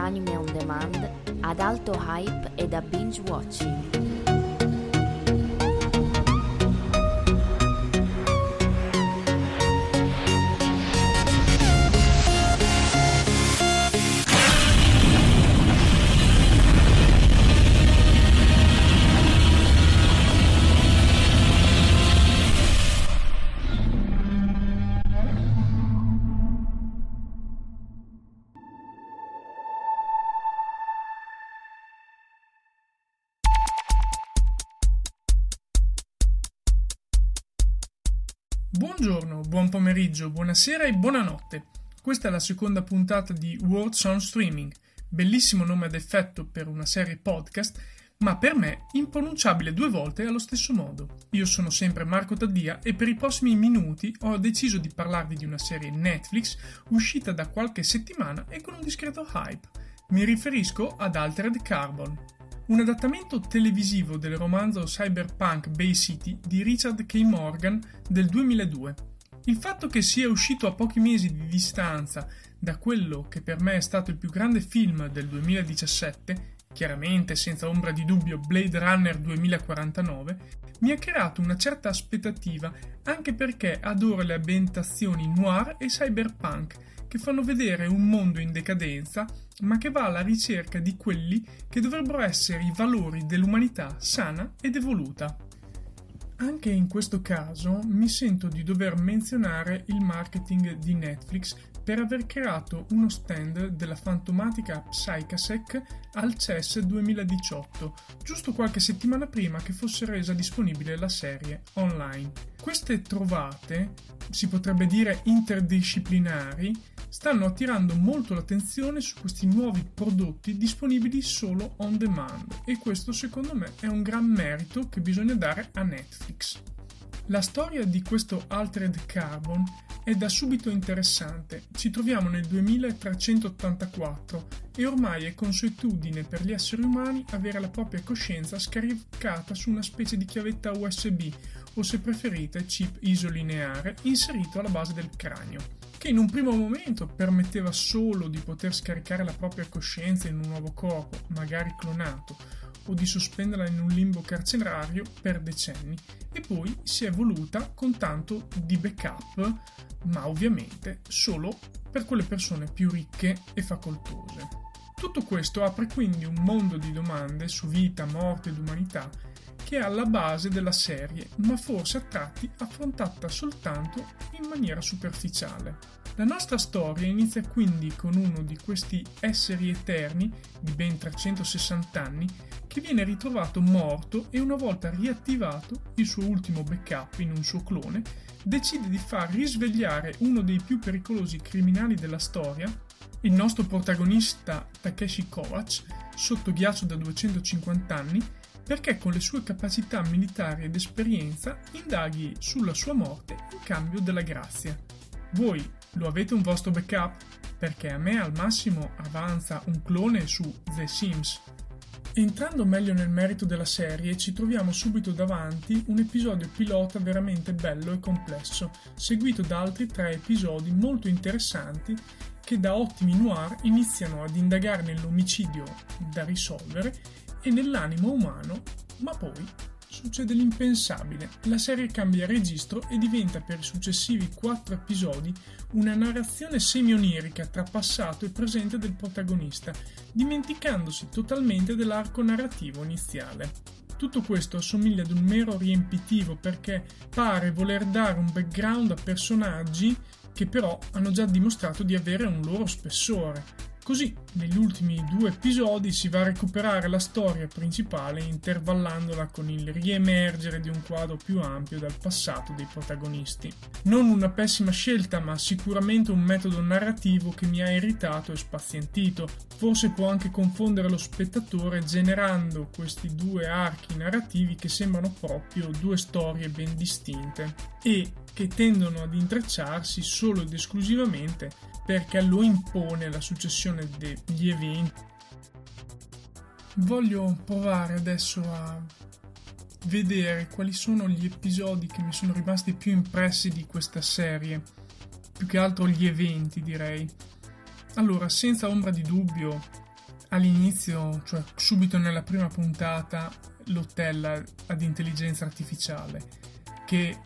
anime on demand ad alto hype e da binge watching. Buongiorno, buon pomeriggio, buonasera e buonanotte. Questa è la seconda puntata di World Sound Streaming, bellissimo nome ad effetto per una serie podcast, ma per me impronunciabile due volte allo stesso modo. Io sono sempre Marco Taddia e per i prossimi minuti ho deciso di parlarvi di una serie Netflix uscita da qualche settimana e con un discreto hype. Mi riferisco ad Altered Carbon un adattamento televisivo del romanzo cyberpunk Bay City di Richard K. Morgan del 2002. Il fatto che sia uscito a pochi mesi di distanza da quello che per me è stato il più grande film del 2017, chiaramente senza ombra di dubbio Blade Runner 2049, mi ha creato una certa aspettativa anche perché adoro le ambientazioni noir e cyberpunk che fanno vedere un mondo in decadenza, ma che va alla ricerca di quelli che dovrebbero essere i valori dell'umanità sana ed evoluta. Anche in questo caso mi sento di dover menzionare il marketing di Netflix per aver creato uno stand della fantomatica Psychasec al CES 2018, giusto qualche settimana prima che fosse resa disponibile la serie online. Queste trovate, si potrebbe dire interdisciplinari, stanno attirando molto l'attenzione su questi nuovi prodotti disponibili solo on demand e questo secondo me è un gran merito che bisogna dare a Netflix. La storia di questo Altered Carbon è da subito interessante. Ci troviamo nel 2384 e ormai è consuetudine per gli esseri umani avere la propria coscienza scaricata su una specie di chiavetta USB o se preferite chip isolineare inserito alla base del cranio, che in un primo momento permetteva solo di poter scaricare la propria coscienza in un nuovo corpo, magari clonato, o di sospenderla in un limbo carcerario per decenni e poi si è evoluta con tanto di backup, ma ovviamente solo per quelle persone più ricche e facoltose. Tutto questo apre quindi un mondo di domande su vita, morte ed umanità che è alla base della serie, ma forse a tratti affrontata soltanto in maniera superficiale. La nostra storia inizia quindi con uno di questi esseri eterni di ben 360 anni che viene ritrovato morto e una volta riattivato il suo ultimo backup in un suo clone, decide di far risvegliare uno dei più pericolosi criminali della storia, il nostro protagonista Takeshi Kovacs, sotto ghiaccio da 250 anni, perché con le sue capacità militari ed esperienza indaghi sulla sua morte in cambio della grazia. Voi lo avete un vostro backup? Perché a me al massimo avanza un clone su The Sims. Entrando meglio nel merito della serie, ci troviamo subito davanti un episodio pilota veramente bello e complesso, seguito da altri tre episodi molto interessanti che da ottimi noir iniziano ad indagare nell'omicidio da risolvere e nell'animo umano, ma poi succede l'impensabile. La serie cambia registro e diventa per i successivi quattro episodi una narrazione semi-onirica tra passato e presente del protagonista, dimenticandosi totalmente dell'arco narrativo iniziale. Tutto questo assomiglia ad un mero riempitivo perché pare voler dare un background a personaggi che però hanno già dimostrato di avere un loro spessore, Così, negli ultimi due episodi si va a recuperare la storia principale intervallandola con il riemergere di un quadro più ampio dal passato dei protagonisti. Non una pessima scelta, ma sicuramente un metodo narrativo che mi ha irritato e spazientito. Forse può anche confondere lo spettatore generando questi due archi narrativi che sembrano proprio due storie ben distinte e che tendono ad intrecciarsi solo ed esclusivamente perché lo impone la successione degli eventi. Voglio provare adesso a vedere quali sono gli episodi che mi sono rimasti più impressi di questa serie più che altro gli eventi direi. Allora, senza ombra di dubbio, all'inizio, cioè subito nella prima puntata, l'hotel ad intelligenza artificiale, che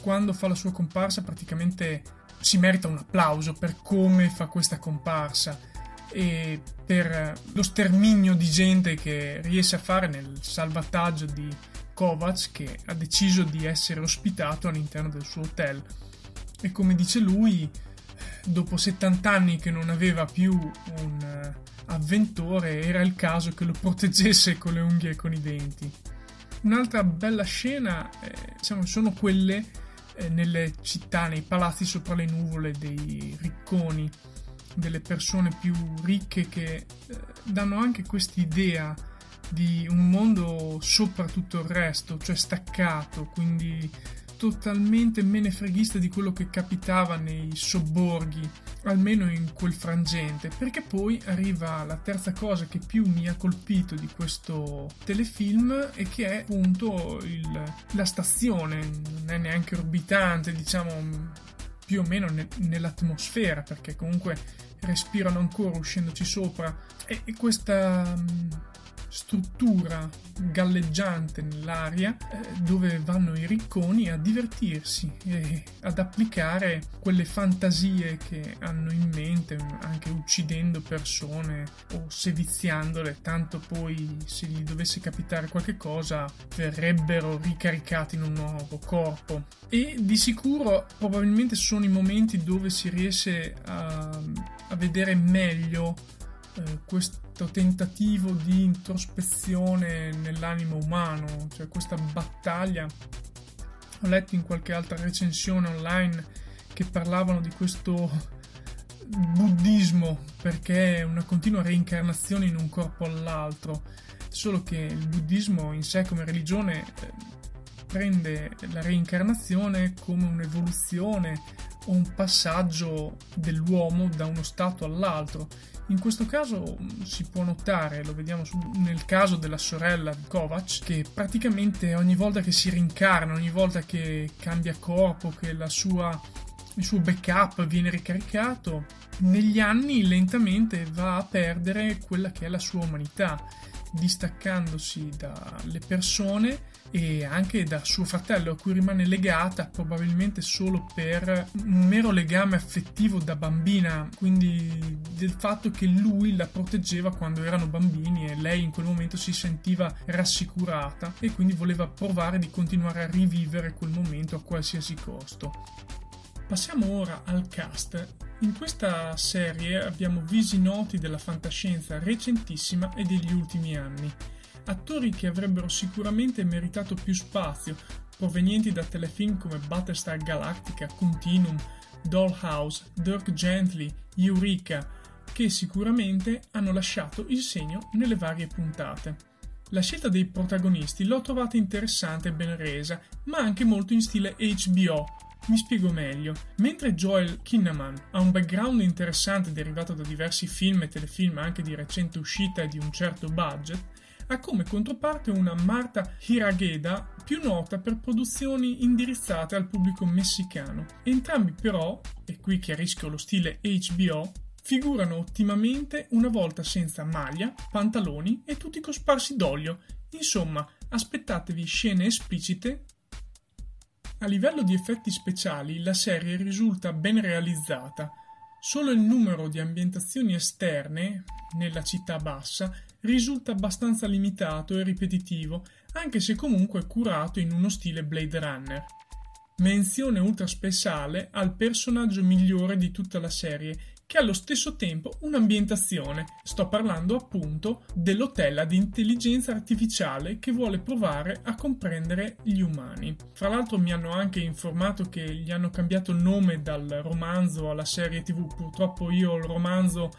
quando fa la sua comparsa praticamente si merita un applauso per come fa questa comparsa e per lo sterminio di gente che riesce a fare nel salvataggio di Kovacs che ha deciso di essere ospitato all'interno del suo hotel. E come dice lui, dopo 70 anni che non aveva più un eh, avventore, era il caso che lo proteggesse con le unghie e con i denti. Un'altra bella scena eh, sono quelle eh, nelle città, nei palazzi sopra le nuvole dei ricconi, delle persone più ricche che eh, danno anche quest'idea di un mondo sopra tutto il resto, cioè staccato, quindi totalmente menefreghista di quello che capitava nei sobborghi, almeno in quel frangente, perché poi arriva la terza cosa che più mi ha colpito di questo telefilm e che è appunto il, la stazione, non è neanche orbitante, diciamo più o meno ne, nell'atmosfera, perché comunque respirano ancora uscendoci sopra. E, e questa struttura galleggiante nell'aria eh, dove vanno i ricconi a divertirsi e ad applicare quelle fantasie che hanno in mente anche uccidendo persone o seviziandole. Tanto poi se gli dovesse capitare qualche cosa verrebbero ricaricati in un nuovo corpo. E di sicuro probabilmente sono i momenti dove si riesce a, a vedere meglio eh, questo tentativo di introspezione nell'animo umano, cioè questa battaglia. Ho letto in qualche altra recensione online che parlavano di questo buddismo perché è una continua reincarnazione in un corpo all'altro, solo che il buddismo in sé come religione eh, prende la reincarnazione come un'evoluzione un passaggio dell'uomo da uno stato all'altro. In questo caso mm, si può notare, lo vediamo nel caso della sorella di Kovac, che praticamente ogni volta che si rincarna, ogni volta che cambia corpo, che sua, il suo backup viene ricaricato, negli anni lentamente va a perdere quella che è la sua umanità, distaccandosi dalle persone e anche da suo fratello a cui rimane legata probabilmente solo per un mero legame affettivo da bambina, quindi del fatto che lui la proteggeva quando erano bambini e lei in quel momento si sentiva rassicurata e quindi voleva provare di continuare a rivivere quel momento a qualsiasi costo. Passiamo ora al cast. In questa serie abbiamo visi noti della fantascienza recentissima e degli ultimi anni attori che avrebbero sicuramente meritato più spazio, provenienti da telefilm come Battlestar Galactica, Continuum, Dollhouse, Dirk Gently, Eureka, che sicuramente hanno lasciato il segno nelle varie puntate. La scelta dei protagonisti l'ho trovata interessante e ben resa, ma anche molto in stile HBO. Mi spiego meglio. Mentre Joel Kinnaman ha un background interessante derivato da diversi film e telefilm anche di recente uscita e di un certo budget, ha come controparte una Marta Hirageda più nota per produzioni indirizzate al pubblico messicano. Entrambi però, e qui chiarisco lo stile HBO, figurano ottimamente una volta senza maglia, pantaloni e tutti cosparsi d'olio. Insomma, aspettatevi scene esplicite. A livello di effetti speciali, la serie risulta ben realizzata. Solo il numero di ambientazioni esterne, nella città bassa, risulta abbastanza limitato e ripetitivo, anche se comunque curato in uno stile Blade Runner. Menzione ultra speciale al personaggio migliore di tutta la serie, che ha allo stesso tempo un'ambientazione. Sto parlando appunto dell'hotel ad intelligenza artificiale che vuole provare a comprendere gli umani. Fra l'altro mi hanno anche informato che gli hanno cambiato nome dal romanzo alla serie tv, purtroppo io il romanzo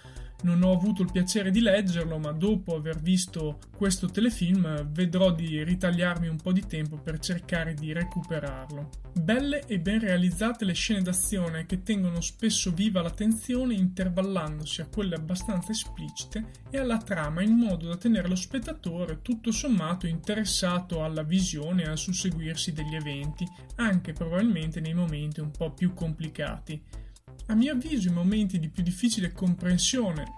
non ho avuto il piacere di leggerlo, ma dopo aver visto questo telefilm vedrò di ritagliarmi un po' di tempo per cercare di recuperarlo. Belle e ben realizzate le scene d'azione che tengono spesso viva l'attenzione intervallandosi a quelle abbastanza esplicite e alla trama in modo da tenere lo spettatore tutto sommato interessato alla visione e al susseguirsi degli eventi, anche probabilmente nei momenti un po' più complicati. A mio avviso i momenti di più difficile comprensione,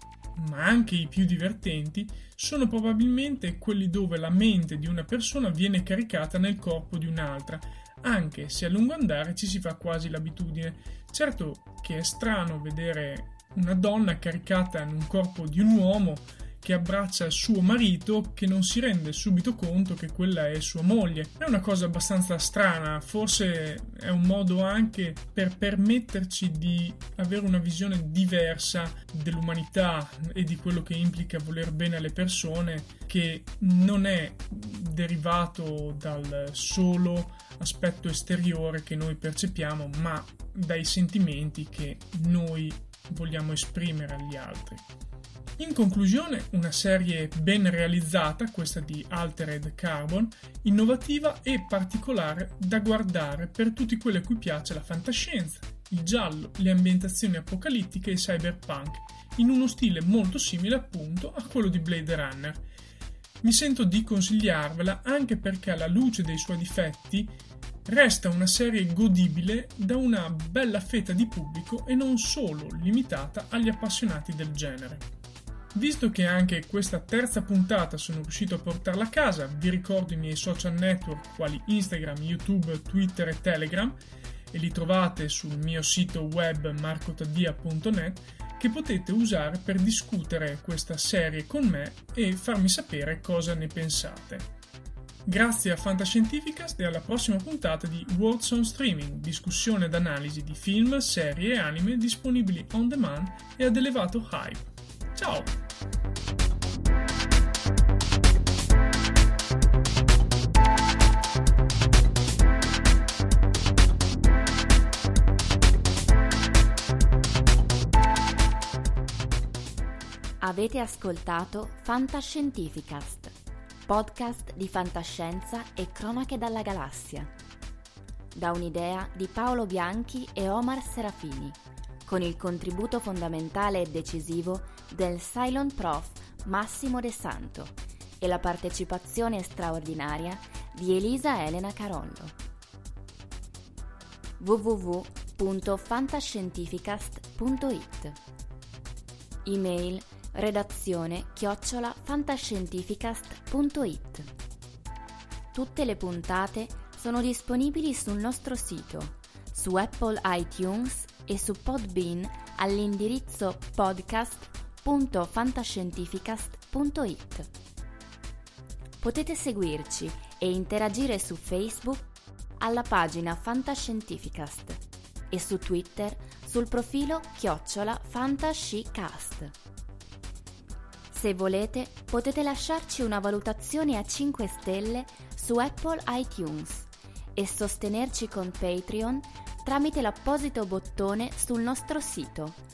ma anche i più divertenti, sono probabilmente quelli dove la mente di una persona viene caricata nel corpo di un'altra, anche se a lungo andare ci si fa quasi l'abitudine. Certo che è strano vedere una donna caricata in un corpo di un uomo che abbraccia suo marito che non si rende subito conto che quella è sua moglie. È una cosa abbastanza strana, forse è un modo anche per permetterci di avere una visione diversa dell'umanità e di quello che implica voler bene alle persone, che non è derivato dal solo aspetto esteriore che noi percepiamo, ma dai sentimenti che noi vogliamo esprimere agli altri. In conclusione, una serie ben realizzata, questa di Altered Carbon, innovativa e particolare da guardare per tutti quelli a cui piace la fantascienza, il giallo, le ambientazioni apocalittiche e cyberpunk, in uno stile molto simile appunto a quello di Blade Runner. Mi sento di consigliarvela anche perché alla luce dei suoi difetti resta una serie godibile da una bella fetta di pubblico e non solo limitata agli appassionati del genere. Visto che anche questa terza puntata sono riuscito a portarla a casa, vi ricordo i miei social network quali Instagram, YouTube, Twitter e Telegram e li trovate sul mio sito web marcotaddia.net che potete usare per discutere questa serie con me e farmi sapere cosa ne pensate. Grazie a Fantascientificast e alla prossima puntata di Worlds on Streaming, discussione ed analisi di film, serie e anime disponibili on demand e ad elevato hype. Ciao! Avete ascoltato Fantascientificast, podcast di fantascienza e cronache dalla galassia. Da un'idea di Paolo Bianchi e Omar Serafini con il contributo fondamentale e decisivo del Cylon Prof. Massimo De Santo e la partecipazione straordinaria di Elisa Elena Carollo. www.fantascientificast.it Email redazione chiocciola fantascientificast.it Tutte le puntate sono disponibili sul nostro sito, su Apple iTunes e su Podbean all'indirizzo podcast.fantascientificast.it. Potete seguirci e interagire su Facebook alla pagina Fantascientificast e su Twitter sul profilo chiocciola Fantascicast. Se volete potete lasciarci una valutazione a 5 stelle su Apple iTunes e sostenerci con Patreon tramite l'apposito bottone sul nostro sito